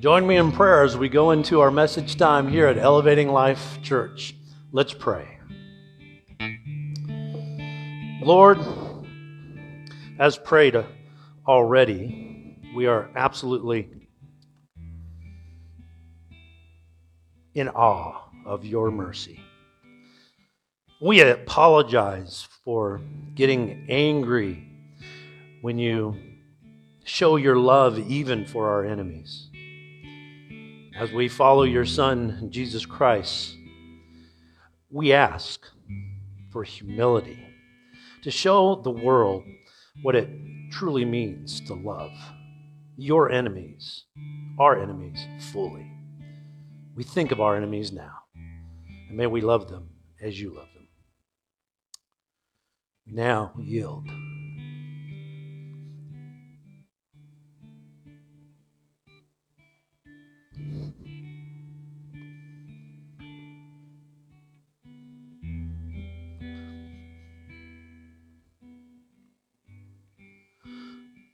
Join me in prayer as we go into our message time here at Elevating Life Church. Let's pray. Lord, as prayed already, we are absolutely in awe of your mercy. We apologize for getting angry when you show your love even for our enemies. As we follow your Son, Jesus Christ, we ask for humility to show the world what it truly means to love your enemies, our enemies, fully. We think of our enemies now, and may we love them as you love them. Now yield.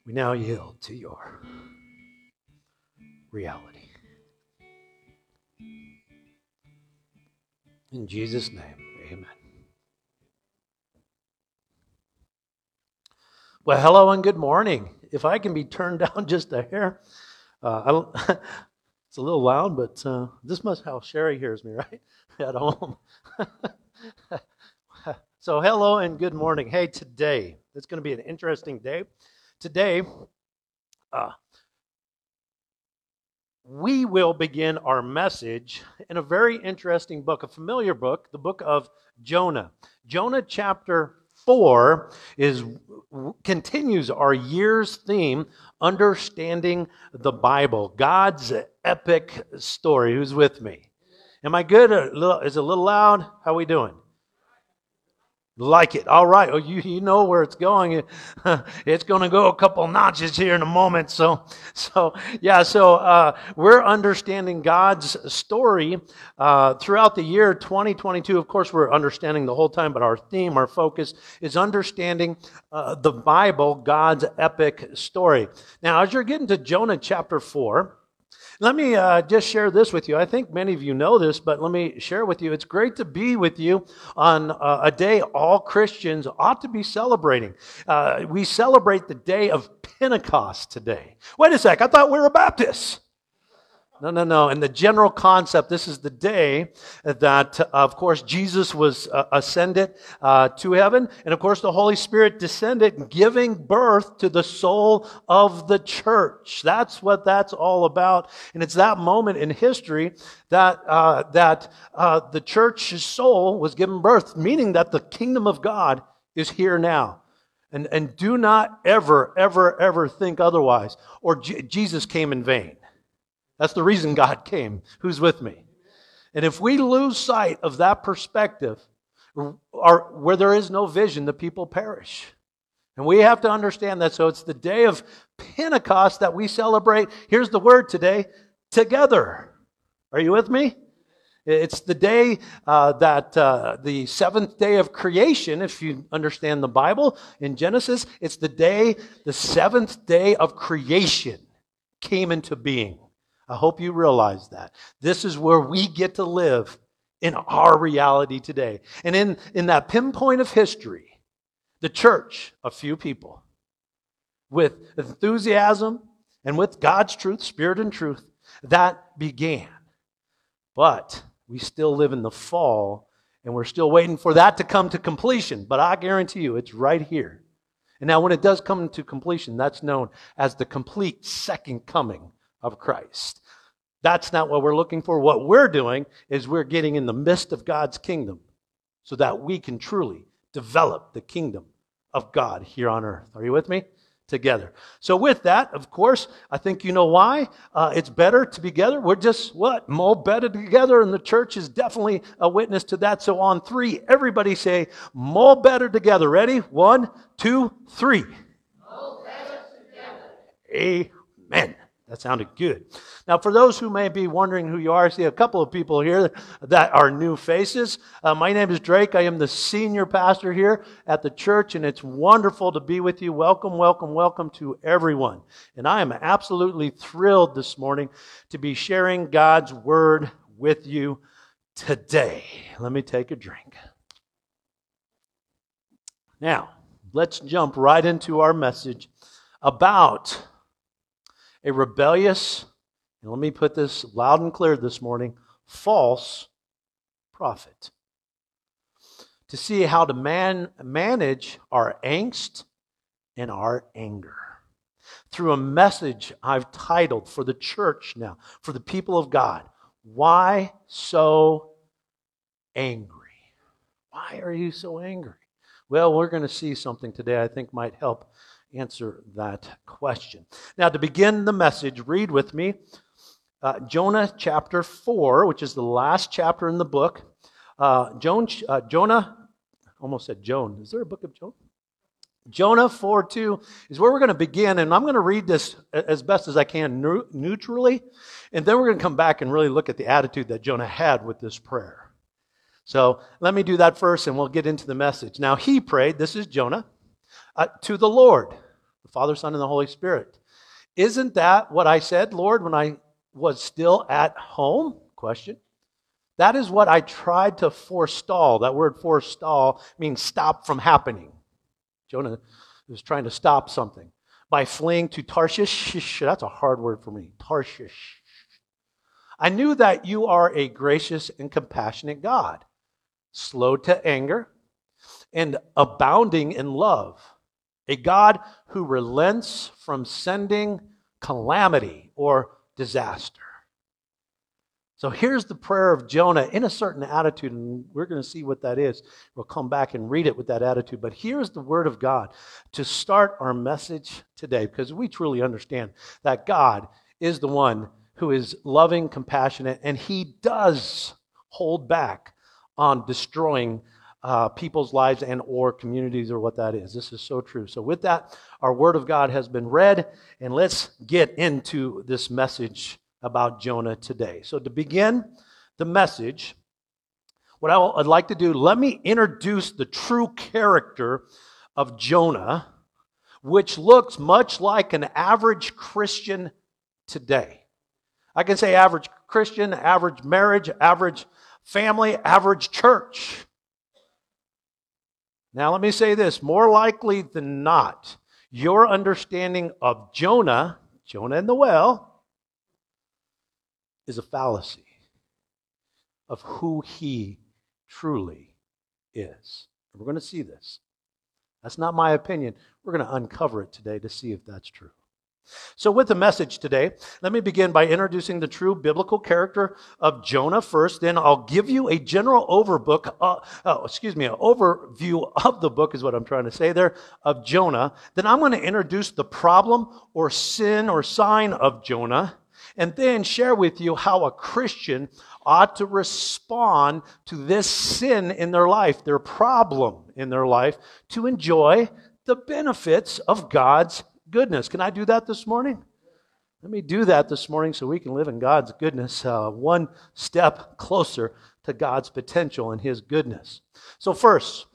We now yield to your reality. In Jesus' name, amen. Well, hello and good morning. If I can be turned down just a hair, uh, it's a little loud, but uh, this must how Sherry hears me, right? At home. so, hello and good morning. Hey, today, it's going to be an interesting day. Today, uh, we will begin our message in a very interesting book, a familiar book, the book of Jonah. Jonah chapter 4 is continues our year's theme understanding the Bible, God's epic story. Who's with me? Am I good? Is it a little loud? How are we doing? Like it. All right. Oh, you, you know where it's going. It's going to go a couple notches here in a moment. So, so yeah. So uh, we're understanding God's story uh, throughout the year 2022. Of course, we're understanding the whole time, but our theme, our focus is understanding uh, the Bible, God's epic story. Now, as you're getting to Jonah chapter four. Let me uh, just share this with you. I think many of you know this, but let me share with you. It's great to be with you on uh, a day all Christians ought to be celebrating. Uh, we celebrate the day of Pentecost today. Wait a sec, I thought we were Baptists. No, no, no. And the general concept this is the day that, of course, Jesus was uh, ascended uh, to heaven. And of course, the Holy Spirit descended, giving birth to the soul of the church. That's what that's all about. And it's that moment in history that, uh, that uh, the church's soul was given birth, meaning that the kingdom of God is here now. And, and do not ever, ever, ever think otherwise, or J- Jesus came in vain. That's the reason God came. Who's with me? And if we lose sight of that perspective, or where there is no vision, the people perish. And we have to understand that. So it's the day of Pentecost that we celebrate. Here's the word today together. Are you with me? It's the day uh, that uh, the seventh day of creation, if you understand the Bible in Genesis, it's the day, the seventh day of creation came into being. I hope you realize that. This is where we get to live in our reality today. And in, in that pinpoint of history, the church, a few people, with enthusiasm and with God's truth, spirit and truth, that began. But we still live in the fall, and we're still waiting for that to come to completion. But I guarantee you, it's right here. And now, when it does come to completion, that's known as the complete second coming of Christ. That's not what we're looking for. What we're doing is we're getting in the midst of God's kingdom so that we can truly develop the kingdom of God here on earth. Are you with me? Together. So, with that, of course, I think you know why. Uh, it's better to be together. We're just what? More better together, and the church is definitely a witness to that. So, on three, everybody say, more better together. Ready? One, two, three. More better together. Amen. That sounded good. Now, for those who may be wondering who you are, I see a couple of people here that are new faces. Uh, my name is Drake. I am the senior pastor here at the church, and it's wonderful to be with you. Welcome, welcome, welcome to everyone. And I am absolutely thrilled this morning to be sharing God's word with you today. Let me take a drink. Now, let's jump right into our message about a rebellious, and let me put this loud and clear this morning, false prophet. To see how to man, manage our angst and our anger. Through a message I've titled for the church now, for the people of God, Why So Angry? Why are you so angry? Well, we're going to see something today I think might help answer that question. Now, to begin the message, read with me uh, Jonah chapter 4, which is the last chapter in the book. Uh, Joan, uh, Jonah, almost said Joan. Is there a book of Jonah? Jonah 4 2 is where we're going to begin, and I'm going to read this as best as I can neutrally, and then we're going to come back and really look at the attitude that Jonah had with this prayer. So let me do that first, and we'll get into the message. Now, he prayed, this is Jonah uh, to the Lord, the Father, Son, and the Holy Spirit. Isn't that what I said, Lord, when I was still at home? Question. That is what I tried to forestall. That word forestall means stop from happening. Jonah was trying to stop something by fleeing to Tarshish. That's a hard word for me. Tarshish. I knew that you are a gracious and compassionate God, slow to anger, and abounding in love a God who relents from sending calamity or disaster. So here's the prayer of Jonah in a certain attitude, and we're going to see what that is. We'll come back and read it with that attitude. But here's the word of God to start our message today, because we truly understand that God is the one who is loving, compassionate, and he does hold back on destroying uh, people's lives and or communities or what that is. This is so true. So with that our word of god has been read and let's get into this message about jonah today. So to begin the message what i'd like to do let me introduce the true character of jonah which looks much like an average christian today. I can say average christian average marriage average family average church now, let me say this more likely than not, your understanding of Jonah, Jonah and the well, is a fallacy of who he truly is. And we're going to see this. That's not my opinion. We're going to uncover it today to see if that's true. So, with the message today, let me begin by introducing the true biblical character of Jonah first. Then I'll give you a general overbook, uh, oh, excuse me, an overview of the book is what I'm trying to say there of Jonah. Then I'm going to introduce the problem or sin or sign of Jonah, and then share with you how a Christian ought to respond to this sin in their life, their problem in their life, to enjoy the benefits of God's goodness. Can I do that this morning? Let me do that this morning so we can live in God's goodness, uh, one step closer to God's potential and His goodness. So, first,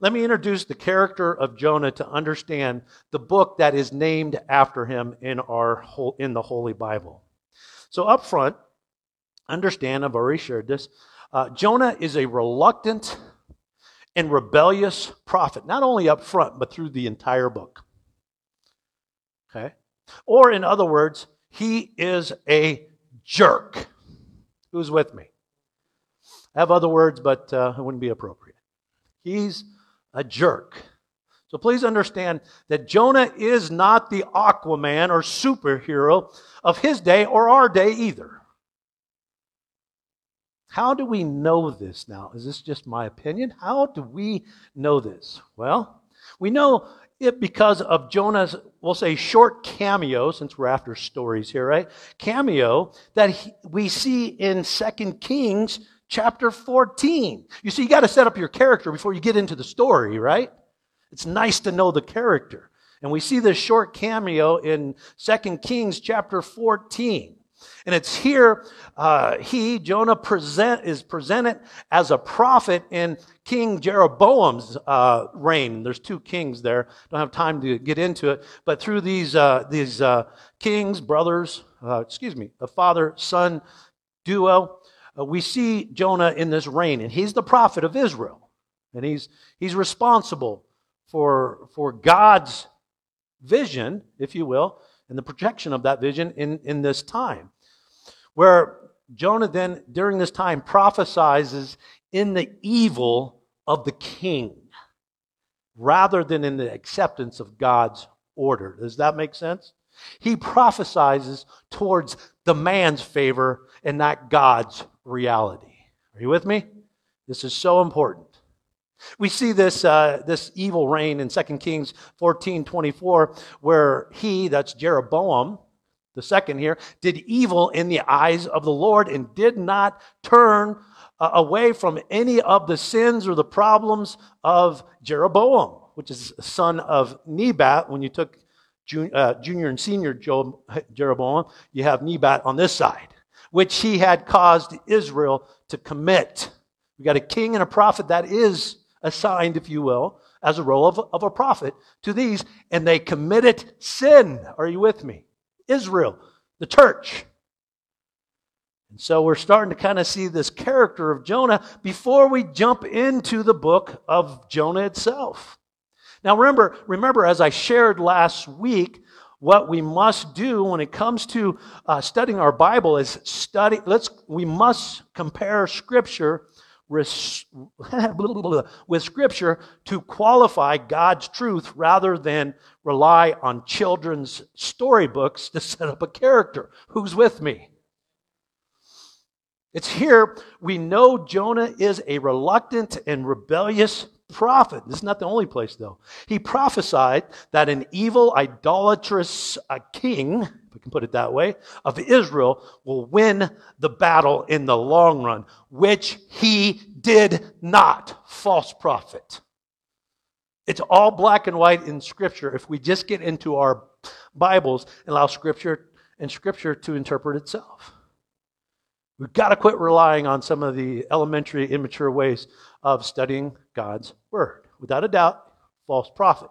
let me introduce the character of Jonah to understand the book that is named after him in, our whole, in the Holy Bible. So, up front, understand, I've already shared this. Uh, Jonah is a reluctant and rebellious prophet, not only up front, but through the entire book. Okay? Or, in other words, he is a jerk. Who's with me? I have other words, but uh, it wouldn't be appropriate. He's a jerk. So please understand that Jonah is not the Aquaman or superhero of his day or our day either. How do we know this now? Is this just my opinion? How do we know this? Well, we know it because of Jonah's, we'll say, short cameo, since we're after stories here, right? Cameo that he, we see in Second Kings chapter 14. You see, you got to set up your character before you get into the story, right? It's nice to know the character. And we see this short cameo in 2 Kings chapter 14. And it's here uh, he, Jonah, present, is presented as a prophet in King Jeroboam's uh, reign. There's two kings there. Don't have time to get into it. But through these, uh, these uh, kings, brothers, uh, excuse me, a father son duo, uh, we see Jonah in this reign. And he's the prophet of Israel. And he's, he's responsible for, for God's vision, if you will, and the projection of that vision in, in this time. Where Jonah then, during this time, prophesizes in the evil of the king rather than in the acceptance of God's order. Does that make sense? He prophesizes towards the man's favor and not God's reality. Are you with me? This is so important. We see this, uh, this evil reign in 2 Kings 14 24, where he, that's Jeroboam, the second here, did evil in the eyes of the Lord and did not turn uh, away from any of the sins or the problems of Jeroboam, which is son of Nebat. When you took uh, junior and senior Jeroboam, you have Nebat on this side, which he had caused Israel to commit. We got a king and a prophet that is assigned, if you will, as a role of, of a prophet to these, and they committed sin. Are you with me? Israel, the church. And so we're starting to kind of see this character of Jonah before we jump into the book of Jonah itself. Now remember, remember as I shared last week, what we must do when it comes to uh, studying our Bible is study. Let's we must compare Scripture with Scripture to qualify God's truth rather than rely on children's storybooks to set up a character. Who's with me? It's here we know Jonah is a reluctant and rebellious prophet. This is not the only place, though. He prophesied that an evil, idolatrous uh, king, we can put it that way, of Israel will win the battle in the long run, which he did not. False prophet. It's all black and white in Scripture if we just get into our Bibles and allow Scripture and Scripture to interpret itself. We've got to quit relying on some of the elementary, immature ways of studying God's Word. Without a doubt, false prophet.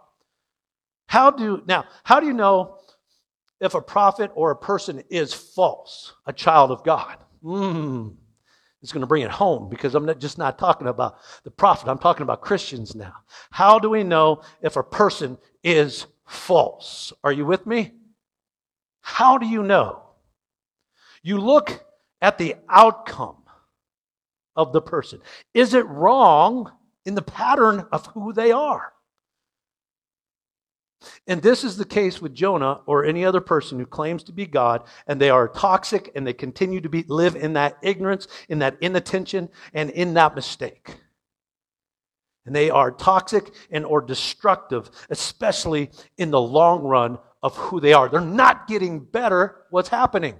How do now? How do you know if a prophet or a person is false, a child of God? Mm, it's going to bring it home because I'm not, just not talking about the prophet. I'm talking about Christians now. How do we know if a person is false? Are you with me? How do you know? You look at the outcome of the person. Is it wrong in the pattern of who they are? And this is the case with Jonah or any other person who claims to be God, and they are toxic and they continue to be, live in that ignorance, in that inattention, and in that mistake. And they are toxic and or destructive, especially in the long run of who they are. They're not getting better. What's happening?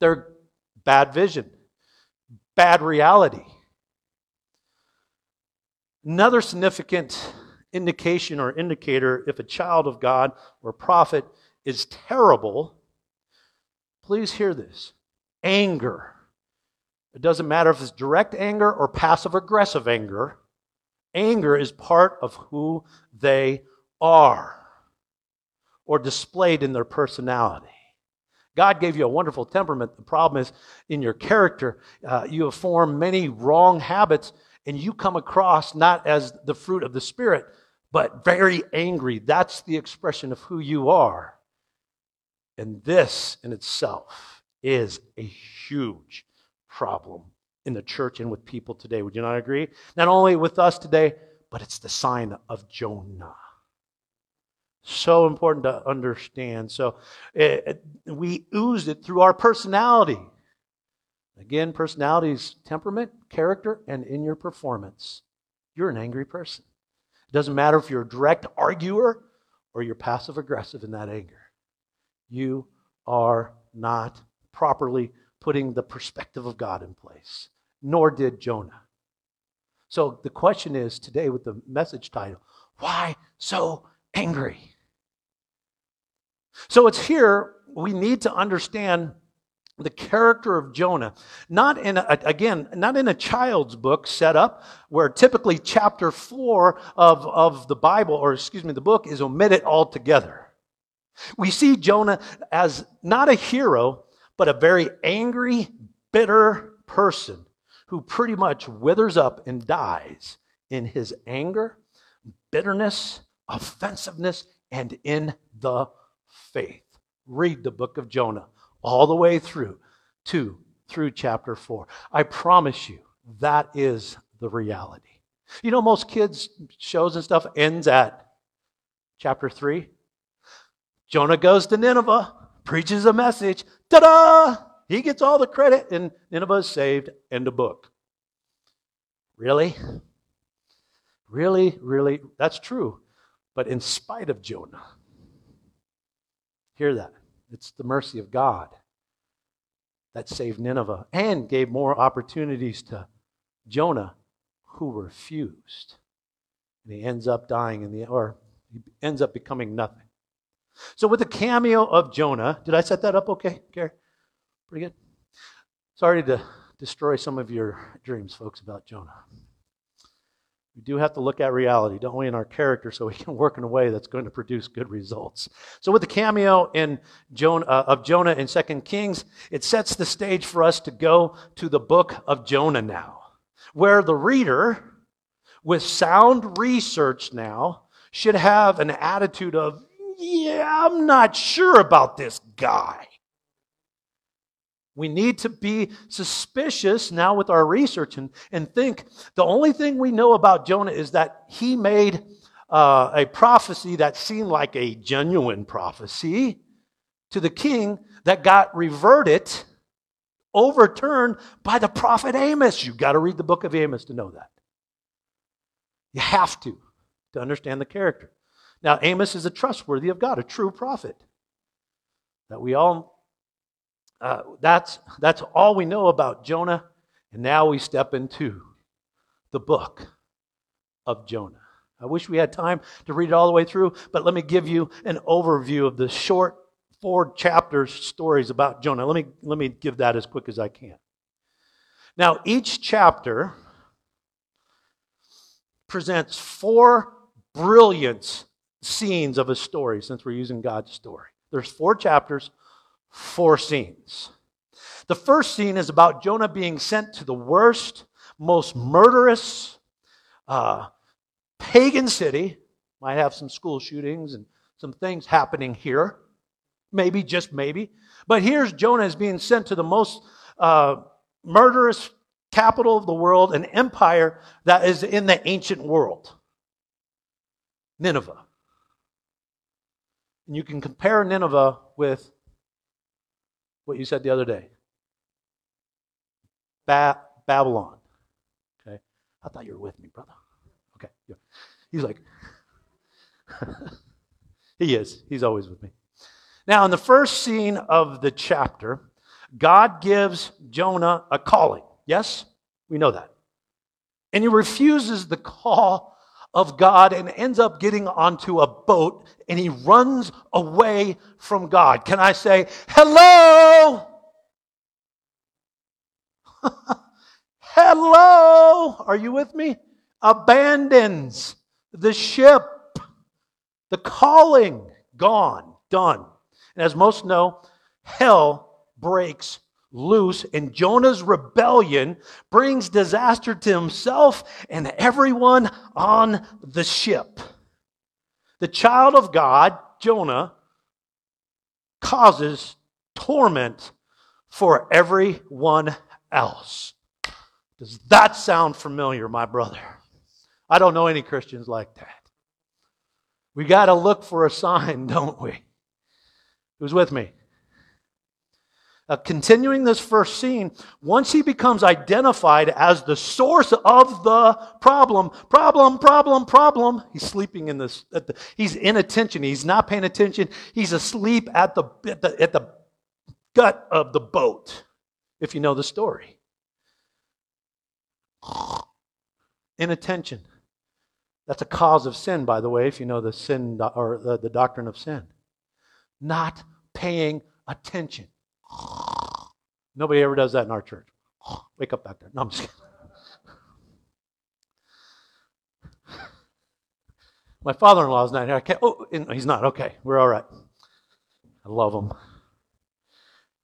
They're bad vision, bad reality. Another significant indication or indicator if a child of God or prophet is terrible, please hear this anger. It doesn't matter if it's direct anger or passive aggressive anger. Anger is part of who they are or displayed in their personality. God gave you a wonderful temperament. The problem is in your character, uh, you have formed many wrong habits, and you come across not as the fruit of the Spirit, but very angry. That's the expression of who you are. And this in itself is a huge problem in the church and with people today. Would you not agree? Not only with us today, but it's the sign of Jonah. So important to understand. So it, it, we ooze it through our personality. Again, personality is temperament, character, and in your performance. You're an angry person. It doesn't matter if you're a direct arguer or you're passive aggressive in that anger. You are not properly putting the perspective of God in place, nor did Jonah. So the question is today with the message title why so angry. So it's here we need to understand the character of Jonah, not in a, again, not in a child's book set up where typically chapter four of, of the Bible, or excuse me, the book is omitted altogether. We see Jonah as not a hero, but a very angry, bitter person who pretty much withers up and dies in his anger, bitterness, offensiveness, and in the faith. Read the book of Jonah all the way through to through chapter 4. I promise you that is the reality. You know most kids shows and stuff ends at chapter 3. Jonah goes to Nineveh, preaches a message, ta-da! He gets all the credit and Nineveh is saved. End of book. Really? Really, really, that's true. But in spite of Jonah, hear that. It's the mercy of God that saved Nineveh and gave more opportunities to Jonah, who refused. And he ends up dying in the, or he ends up becoming nothing. So, with the cameo of Jonah, did I set that up okay, Gary? Pretty good? Sorry to destroy some of your dreams, folks, about Jonah. We do have to look at reality, don't we, in our character, so we can work in a way that's going to produce good results. So, with the cameo in Jonah, uh, of Jonah in 2 Kings, it sets the stage for us to go to the book of Jonah now, where the reader, with sound research now, should have an attitude of, yeah, I'm not sure about this guy. We need to be suspicious now with our research and, and think the only thing we know about Jonah is that he made uh, a prophecy that seemed like a genuine prophecy to the king that got reverted, overturned by the prophet Amos. You've got to read the book of Amos to know that. You have to, to understand the character. Now, Amos is a trustworthy of God, a true prophet that we all uh, that's, that's all we know about Jonah. And now we step into the book of Jonah. I wish we had time to read it all the way through, but let me give you an overview of the short four chapters stories about Jonah. Let me, let me give that as quick as I can. Now, each chapter presents four brilliant scenes of a story since we're using God's story. There's four chapters, four scenes. The first scene is about Jonah being sent to the worst, most murderous uh, pagan city. Might have some school shootings and some things happening here. Maybe, just maybe. But here's Jonah is being sent to the most uh, murderous capital of the world, an empire that is in the ancient world Nineveh. And you can compare Nineveh with what you said the other day. Ba- Babylon. Okay. I thought you were with me, brother. Okay. Yeah. He's like, he is. He's always with me. Now, in the first scene of the chapter, God gives Jonah a calling. Yes? We know that. And he refuses the call of God and ends up getting onto a boat and he runs away from God. Can I say, hello? hello? Are you with me? Abandons the ship, the calling, gone, done. And as most know, hell breaks loose, and Jonah's rebellion brings disaster to himself and everyone on the ship. The child of God, Jonah, causes torment for everyone else. Does that sound familiar, my brother? I don't know any Christians like that. We got to look for a sign, don't we? Who's with me? Uh, continuing this first scene, once he becomes identified as the source of the problem, problem, problem, problem, he's sleeping in this, the, he's inattention. He's not paying attention. He's asleep at the, at the, at the gut of the boat, if you know the story. Inattention. That's a cause of sin, by the way, if you know the sin or the, the doctrine of sin. Not paying attention. Nobody ever does that in our church. Wake up back there. No, I'm just kidding. My father-in-law is not here. I can't. Oh, he's not. Okay, we're all right. I love him.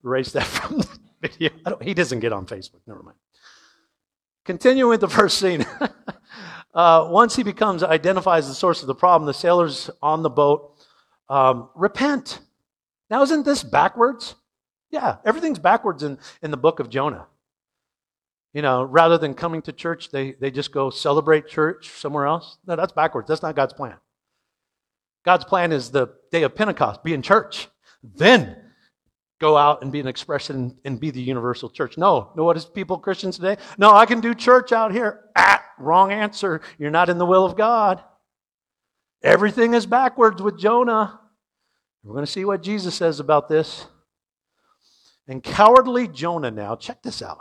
Erase that from the video. he doesn't get on Facebook. Never mind. Continuing with the first scene. uh, once he becomes identifies the source of the problem, the sailors on the boat um, repent. Now, isn't this backwards? Yeah, everything's backwards in, in the book of Jonah. You know, rather than coming to church, they, they just go celebrate church somewhere else. No, that's backwards. That's not God's plan. God's plan is the day of Pentecost, be in church. Then go out and be an expression and be the universal church. No, no, what is people Christians today? No, I can do church out here. Ah, wrong answer. You're not in the will of God. Everything is backwards with Jonah. We're going to see what Jesus says about this. And cowardly Jonah now, check this out,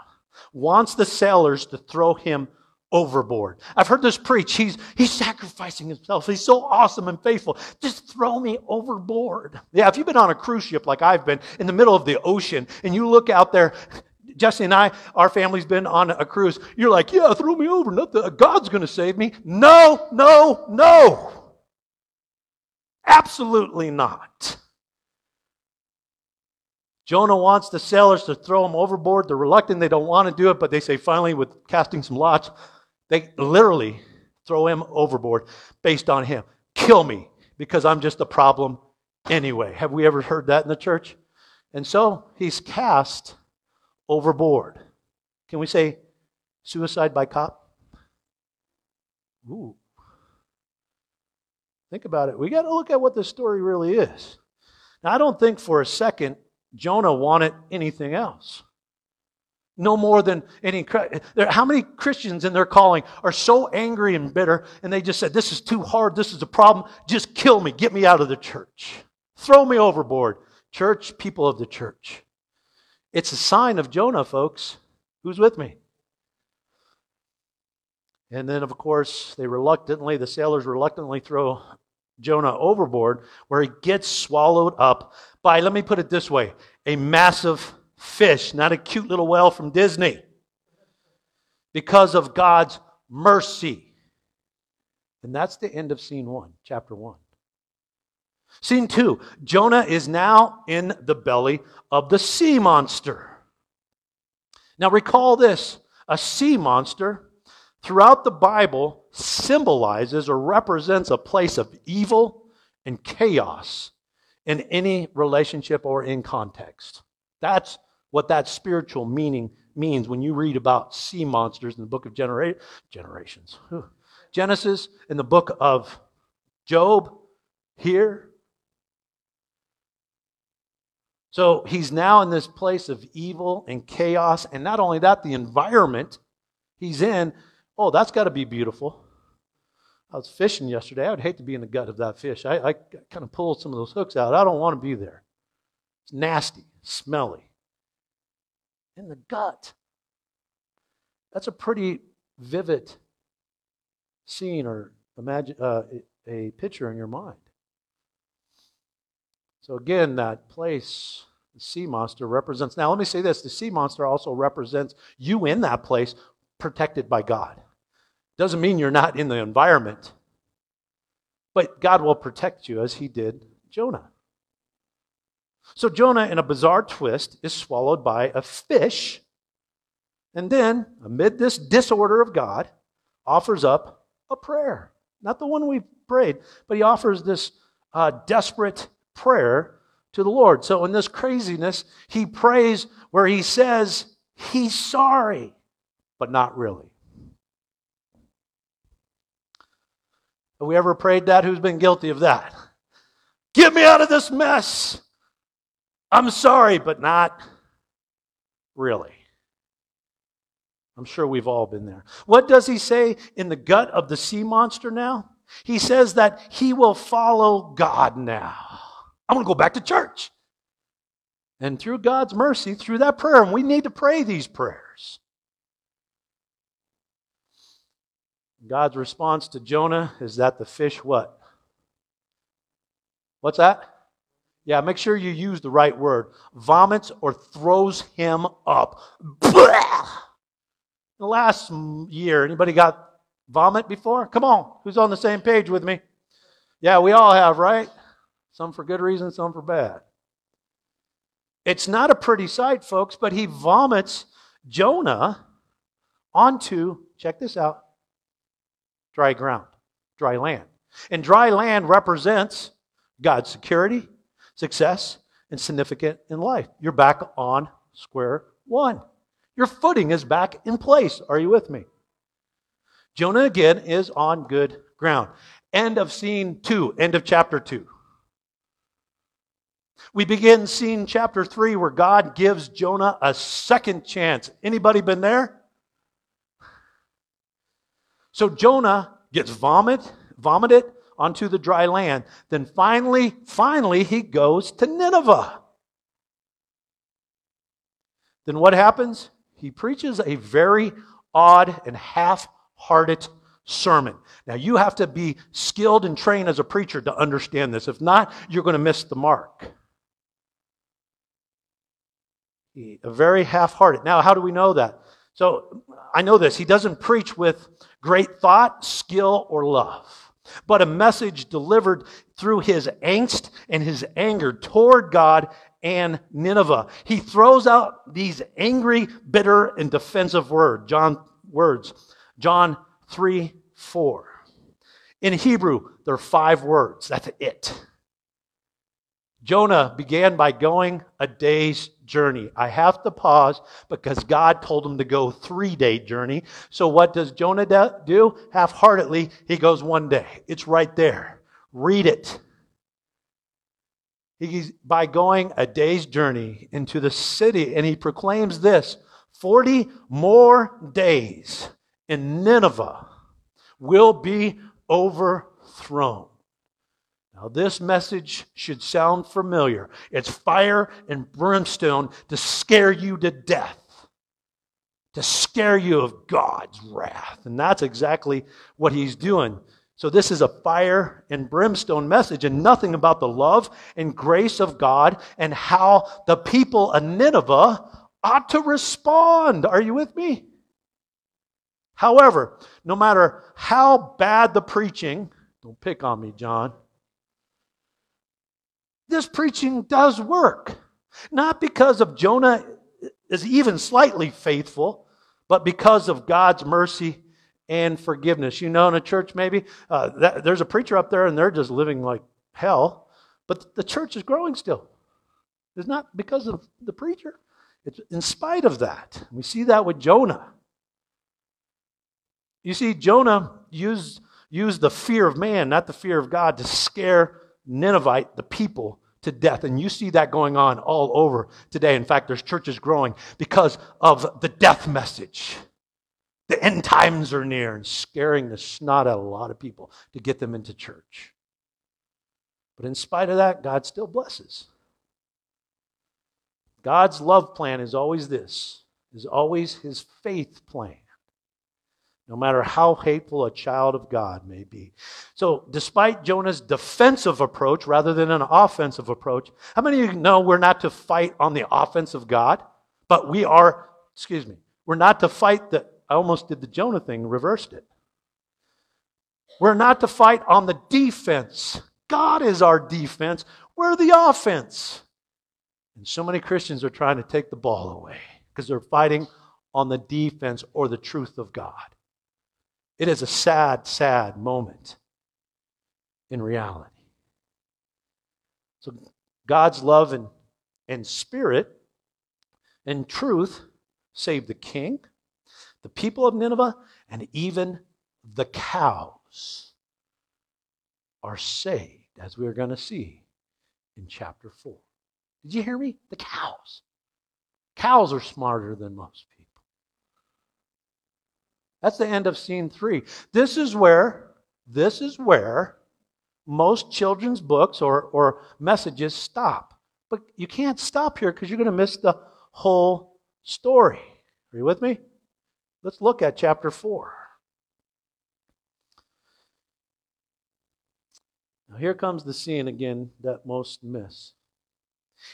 wants the sailors to throw him overboard. I've heard this preach. He's, he's sacrificing himself. He's so awesome and faithful. Just throw me overboard. Yeah, if you've been on a cruise ship like I've been in the middle of the ocean and you look out there, Jesse and I, our family's been on a cruise. You're like, yeah, throw me over. God's going to save me. No, no, no. Absolutely not. Jonah wants the sailors to throw him overboard. They're reluctant. They don't want to do it, but they say finally, with casting some lots, they literally throw him overboard based on him. Kill me because I'm just a problem anyway. Have we ever heard that in the church? And so he's cast overboard. Can we say suicide by cop? Ooh. Think about it. We got to look at what this story really is. Now, I don't think for a second Jonah wanted anything else no more than any. How many Christians in their calling are so angry and bitter and they just said, This is too hard, this is a problem, just kill me, get me out of the church, throw me overboard. Church, people of the church. It's a sign of Jonah, folks. Who's with me? And then, of course, they reluctantly, the sailors reluctantly throw Jonah overboard, where he gets swallowed up by, let me put it this way, a massive fish, not a cute little whale from Disney. Because of God's mercy. And that's the end of scene one, chapter one. Scene two Jonah is now in the belly of the sea monster. Now, recall this a sea monster throughout the Bible symbolizes or represents a place of evil and chaos in any relationship or in context. That's what that spiritual meaning means when you read about sea monsters in the book of genera- generations. Genesis, in the book of Job, here. So he's now in this place of evil and chaos. And not only that, the environment he's in, oh, that's got to be beautiful. I was fishing yesterday. I would hate to be in the gut of that fish. I, I kind of pulled some of those hooks out. I don't want to be there. It's nasty, smelly in the gut. That's a pretty vivid scene or imagine uh, a picture in your mind. So again, that place, the sea monster represents. Now, let me say this: the sea monster also represents you in that place, protected by God. Doesn't mean you're not in the environment, but God will protect you as He did Jonah. So Jonah, in a bizarre twist, is swallowed by a fish. And then, amid this disorder of God, offers up a prayer. Not the one we prayed, but he offers this uh, desperate prayer to the Lord. So, in this craziness, he prays where he says he's sorry, but not really. Have we ever prayed that? Who's been guilty of that? Get me out of this mess. I'm sorry, but not really. I'm sure we've all been there. What does he say in the gut of the sea monster now? He says that he will follow God now. I'm going to go back to church. And through God's mercy, through that prayer, and we need to pray these prayers. God's response to Jonah is that the fish what? What's that? Yeah, make sure you use the right word. Vomits or throws him up. Blah! The last year, anybody got vomit before? Come on, who's on the same page with me? Yeah, we all have, right? Some for good reasons, some for bad. It's not a pretty sight, folks, but he vomits Jonah onto, check this out, dry ground, dry land. And dry land represents God's security, success, and significant in life. You're back on square one. Your footing is back in place. Are you with me? Jonah again is on good ground. End of scene two, end of chapter two. We begin scene chapter 3 where God gives Jonah a second chance. Anybody been there? So Jonah gets vomit, vomited onto the dry land. Then finally, finally he goes to Nineveh. Then what happens? He preaches a very odd and half-hearted sermon. Now you have to be skilled and trained as a preacher to understand this. If not, you're going to miss the mark A very half hearted. Now, how do we know that? So I know this. He doesn't preach with great thought, skill, or love, but a message delivered through his angst and his anger toward God and Nineveh. He throws out these angry, bitter, and defensive word, John words. John 3 4. In Hebrew, there are five words. That's it. Jonah began by going a day's journey. I have to pause because God told him to go three day journey. So what does Jonah do? Half heartedly, he goes one day. It's right there. Read it. He's by going a day's journey into the city, and he proclaims this 40 more days, and Nineveh will be overthrown. Now, this message should sound familiar. It's fire and brimstone to scare you to death, to scare you of God's wrath. And that's exactly what he's doing. So, this is a fire and brimstone message, and nothing about the love and grace of God and how the people of Nineveh ought to respond. Are you with me? However, no matter how bad the preaching, don't pick on me, John this preaching does work. Not because of Jonah is even slightly faithful, but because of God's mercy and forgiveness. You know, in a church, maybe uh, that, there's a preacher up there and they're just living like hell, but the church is growing still. It's not because of the preacher, it's in spite of that. We see that with Jonah. You see, Jonah used, used the fear of man, not the fear of God, to scare Ninevite, the people, to death. And you see that going on all over today. In fact, there's churches growing because of the death message. The end times are near and scaring the snot out of a lot of people to get them into church. But in spite of that, God still blesses. God's love plan is always this, is always his faith plan no matter how hateful a child of God may be. So, despite Jonah's defensive approach rather than an offensive approach, how many of you know we're not to fight on the offense of God, but we are, excuse me, we're not to fight the, I almost did the Jonah thing, reversed it. We're not to fight on the defense. God is our defense. We're the offense. And so many Christians are trying to take the ball away because they're fighting on the defense or the truth of God. It is a sad, sad moment in reality. So, God's love and, and spirit and truth saved the king, the people of Nineveh, and even the cows are saved, as we're going to see in chapter 4. Did you hear me? The cows. Cows are smarter than most. That's the end of scene three. This is where, this is where most children's books or, or messages stop. But you can't stop here because you're going to miss the whole story. Are you with me? Let's look at chapter 4. Now, here comes the scene again that most miss.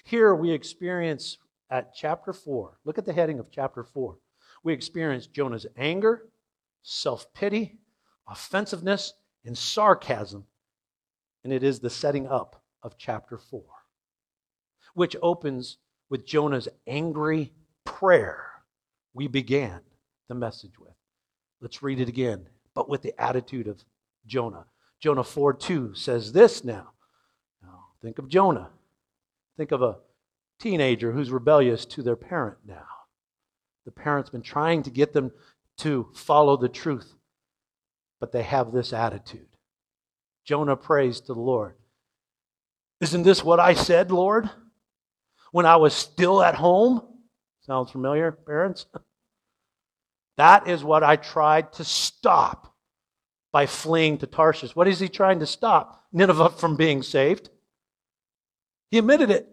Here we experience at chapter 4, look at the heading of chapter 4. We experience Jonah's anger, self pity, offensiveness, and sarcasm. And it is the setting up of chapter 4, which opens with Jonah's angry prayer we began the message with. Let's read it again, but with the attitude of Jonah. Jonah 4 2 says this now. Now, think of Jonah. Think of a teenager who's rebellious to their parent now. The parent's been trying to get them to follow the truth, but they have this attitude. Jonah prays to the Lord Isn't this what I said, Lord, when I was still at home? Sounds familiar, parents? That is what I tried to stop by fleeing to Tarshish. What is he trying to stop? Nineveh from being saved. He admitted it.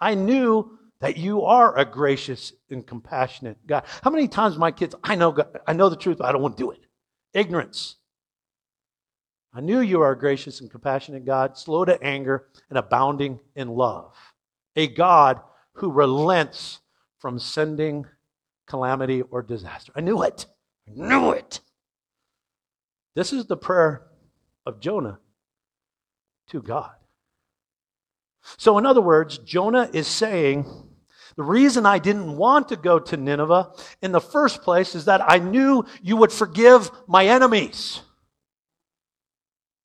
I knew that you are a gracious and compassionate God. How many times my kids, I know, God, I know the truth, but I don't want to do it. Ignorance. I knew you are a gracious and compassionate God, slow to anger and abounding in love. A God who relents from sending calamity or disaster. I knew it. I knew it. This is the prayer of Jonah to God. So, in other words, Jonah is saying, the reason I didn't want to go to Nineveh in the first place is that I knew you would forgive my enemies.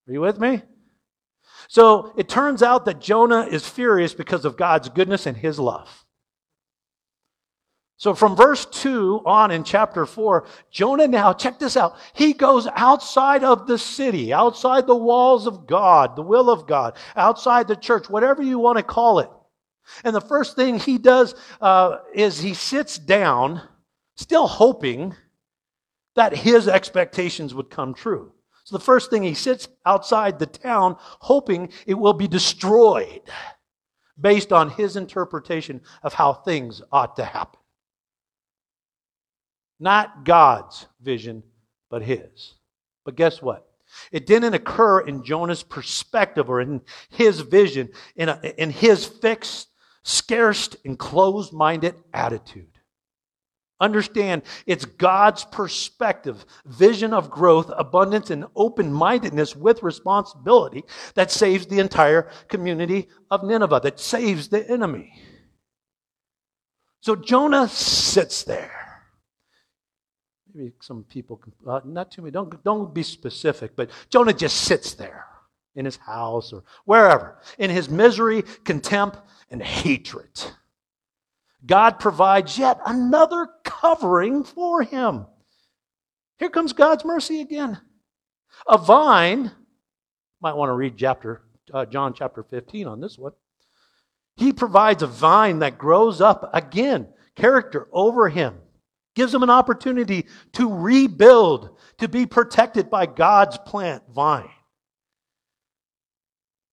Are you with me? So it turns out that Jonah is furious because of God's goodness and his love. So from verse 2 on in chapter 4, Jonah now, check this out. He goes outside of the city, outside the walls of God, the will of God, outside the church, whatever you want to call it. And the first thing he does uh, is he sits down, still hoping that his expectations would come true. So the first thing he sits outside the town, hoping it will be destroyed based on his interpretation of how things ought to happen. Not God's vision, but his. But guess what? It didn't occur in Jonah's perspective or in his vision, in, a, in his fixed, scarce, and closed minded attitude. Understand, it's God's perspective, vision of growth, abundance, and open mindedness with responsibility that saves the entire community of Nineveh, that saves the enemy. So Jonah sits there maybe some people, uh, not too many, don't, don't be specific, but Jonah just sits there in his house or wherever, in his misery, contempt, and hatred. God provides yet another covering for him. Here comes God's mercy again. A vine, might want to read chapter, uh, John chapter 15 on this one. He provides a vine that grows up again, character over him gives him an opportunity to rebuild, to be protected by God's plant vine.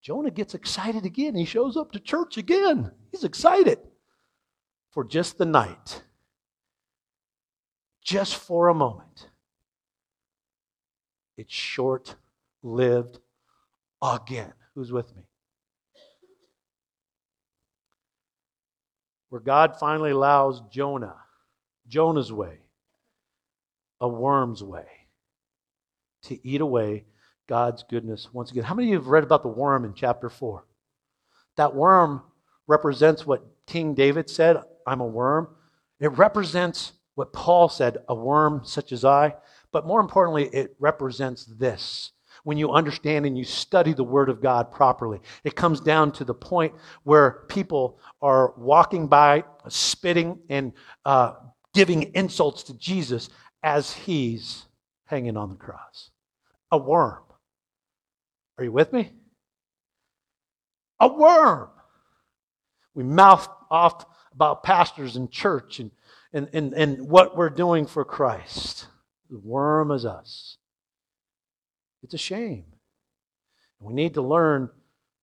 Jonah gets excited again. He shows up to church again. He's excited for just the night, just for a moment. It's short lived again. Who's with me? Where God finally allows Jonah Jonah's way, a worm's way, to eat away God's goodness once again. How many of you have read about the worm in chapter 4? That worm represents what King David said I'm a worm. It represents what Paul said, a worm such as I. But more importantly, it represents this. When you understand and you study the Word of God properly, it comes down to the point where people are walking by, spitting, and uh, giving insults to Jesus as he's hanging on the cross. A worm. Are you with me? A worm. We mouth off about pastors and church and, and, and, and what we're doing for Christ. The worm is us. It's a shame. We need to learn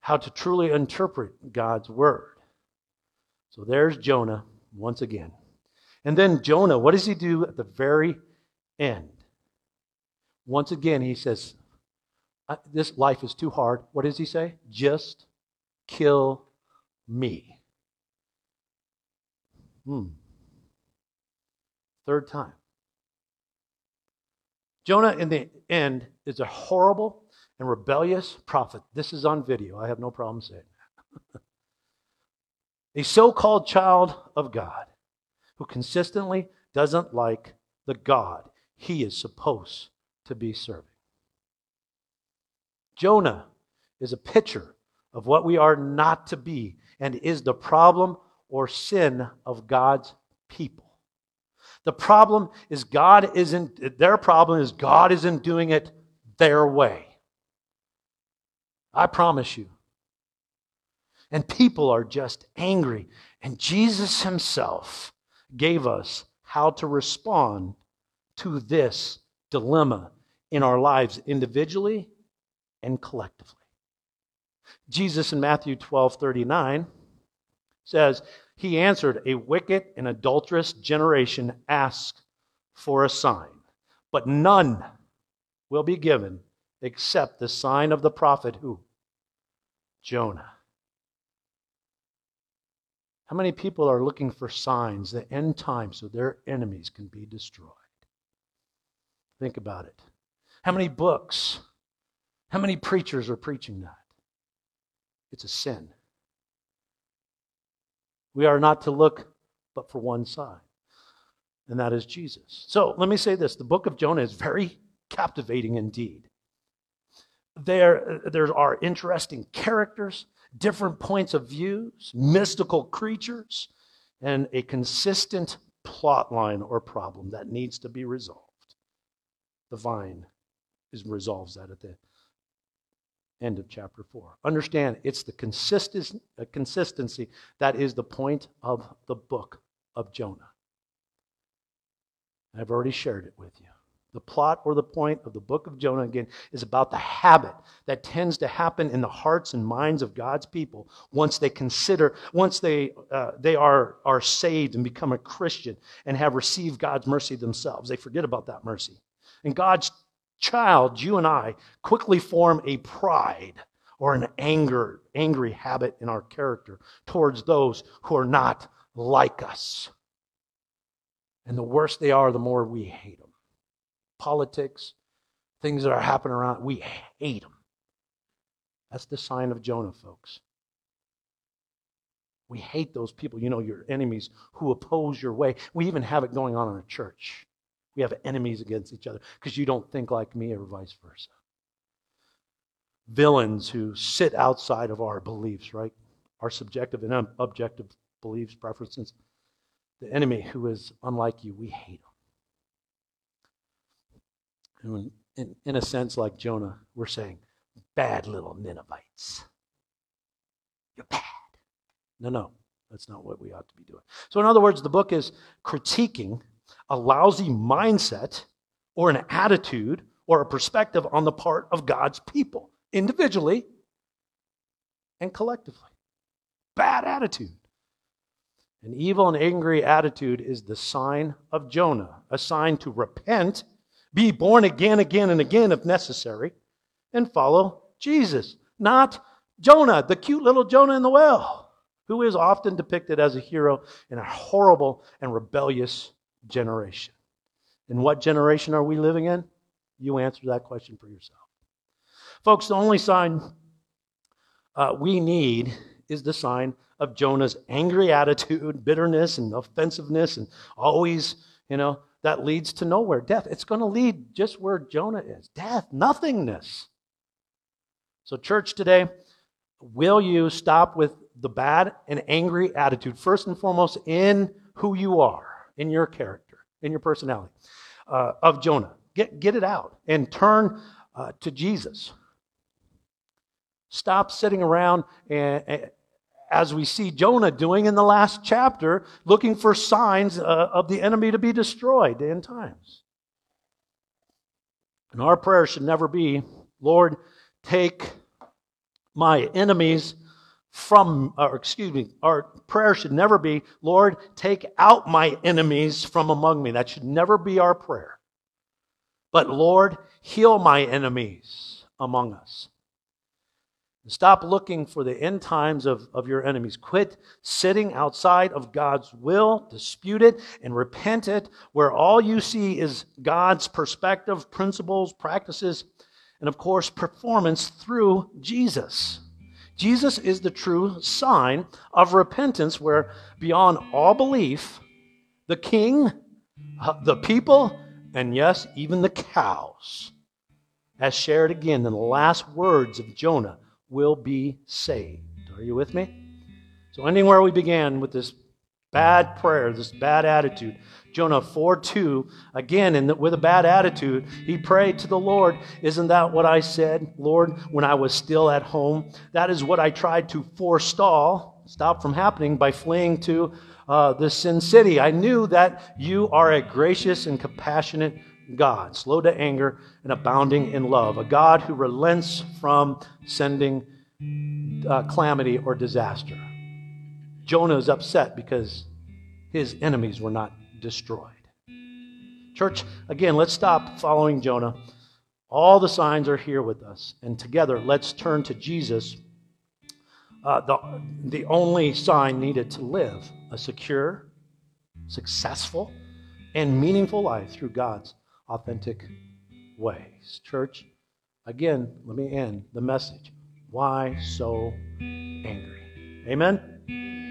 how to truly interpret God's word. So there's Jonah once again. And then Jonah, what does he do at the very end? Once again, he says, this life is too hard. What does he say? Just kill me. Hmm. Third time. Jonah, in the end, is a horrible and rebellious prophet. This is on video. I have no problem saying that. a so called child of God who consistently doesn't like the God he is supposed to be serving. Jonah is a picture of what we are not to be and is the problem or sin of God's people. The problem is God isn't, their problem is God isn't doing it their way. I promise you. And people are just angry. And Jesus himself gave us how to respond to this dilemma in our lives individually and collectively. Jesus in Matthew 12 39 says, He answered, A wicked and adulterous generation asks for a sign, but none will be given except the sign of the prophet who? Jonah. How many people are looking for signs, the end time, so their enemies can be destroyed? Think about it. How many books? How many preachers are preaching that? It's a sin. We are not to look but for one side, and that is Jesus. So let me say this the book of Jonah is very captivating indeed. There, there are interesting characters, different points of views, mystical creatures, and a consistent plot line or problem that needs to be resolved. The vine is, resolves that at the end of chapter 4. Understand, it's the uh, consistency that is the point of the book of Jonah. I've already shared it with you. The plot or the point of the book of Jonah, again, is about the habit that tends to happen in the hearts and minds of God's people once they consider, once they, uh, they are, are saved and become a Christian and have received God's mercy themselves. They forget about that mercy. And God's child, you and I, quickly form a pride or an anger, angry habit in our character towards those who are not like us. And the worse they are, the more we hate them. Politics, things that are happening around, we hate them. That's the sign of Jonah, folks. We hate those people, you know, your enemies who oppose your way. We even have it going on in a church. We have enemies against each other because you don't think like me or vice versa. Villains who sit outside of our beliefs, right? Our subjective and objective beliefs, preferences. The enemy who is unlike you, we hate him. And in, in a sense, like Jonah, we're saying, bad little Ninevites. You're bad. No, no, that's not what we ought to be doing. So, in other words, the book is critiquing a lousy mindset or an attitude or a perspective on the part of God's people, individually and collectively. Bad attitude. An evil and angry attitude is the sign of Jonah, a sign to repent, be born again, again, and again if necessary, and follow Jesus. Not Jonah, the cute little Jonah in the well, who is often depicted as a hero in a horrible and rebellious generation. And what generation are we living in? You answer that question for yourself. Folks, the only sign uh, we need is the sign of Jonah's angry attitude, bitterness, and offensiveness, and always, you know, that leads to nowhere death. It's going to lead just where Jonah is death, nothingness. So, church today, will you stop with the bad and angry attitude, first and foremost, in who you are? In your character, in your personality uh, of Jonah. Get, get it out and turn uh, to Jesus. Stop sitting around and, and, as we see Jonah doing in the last chapter, looking for signs uh, of the enemy to be destroyed in times. And our prayer should never be, Lord, take my enemies from, or excuse me, our prayer should never be, Lord, take out my enemies from among me. That should never be our prayer. But Lord, heal my enemies among us. Stop looking for the end times of, of your enemies. Quit sitting outside of God's will, dispute it, and repent it, where all you see is God's perspective, principles, practices, and of course, performance through Jesus. Jesus is the true sign of repentance, where beyond all belief, the king, uh, the people, and yes, even the cows, as shared again in the last words of Jonah, will be saved. Are you with me? So, ending where we began with this bad prayer, this bad attitude. Jonah 4 2, again, and with a bad attitude, he prayed to the Lord, Isn't that what I said, Lord, when I was still at home? That is what I tried to forestall, stop from happening by fleeing to uh, the sin city. I knew that you are a gracious and compassionate God, slow to anger and abounding in love, a God who relents from sending uh, calamity or disaster. Jonah is upset because his enemies were not destroyed. Church, again, let's stop following Jonah. All the signs are here with us. And together, let's turn to Jesus, uh, the, the only sign needed to live a secure, successful, and meaningful life through God's authentic ways. Church, again, let me end the message. Why so angry? Amen?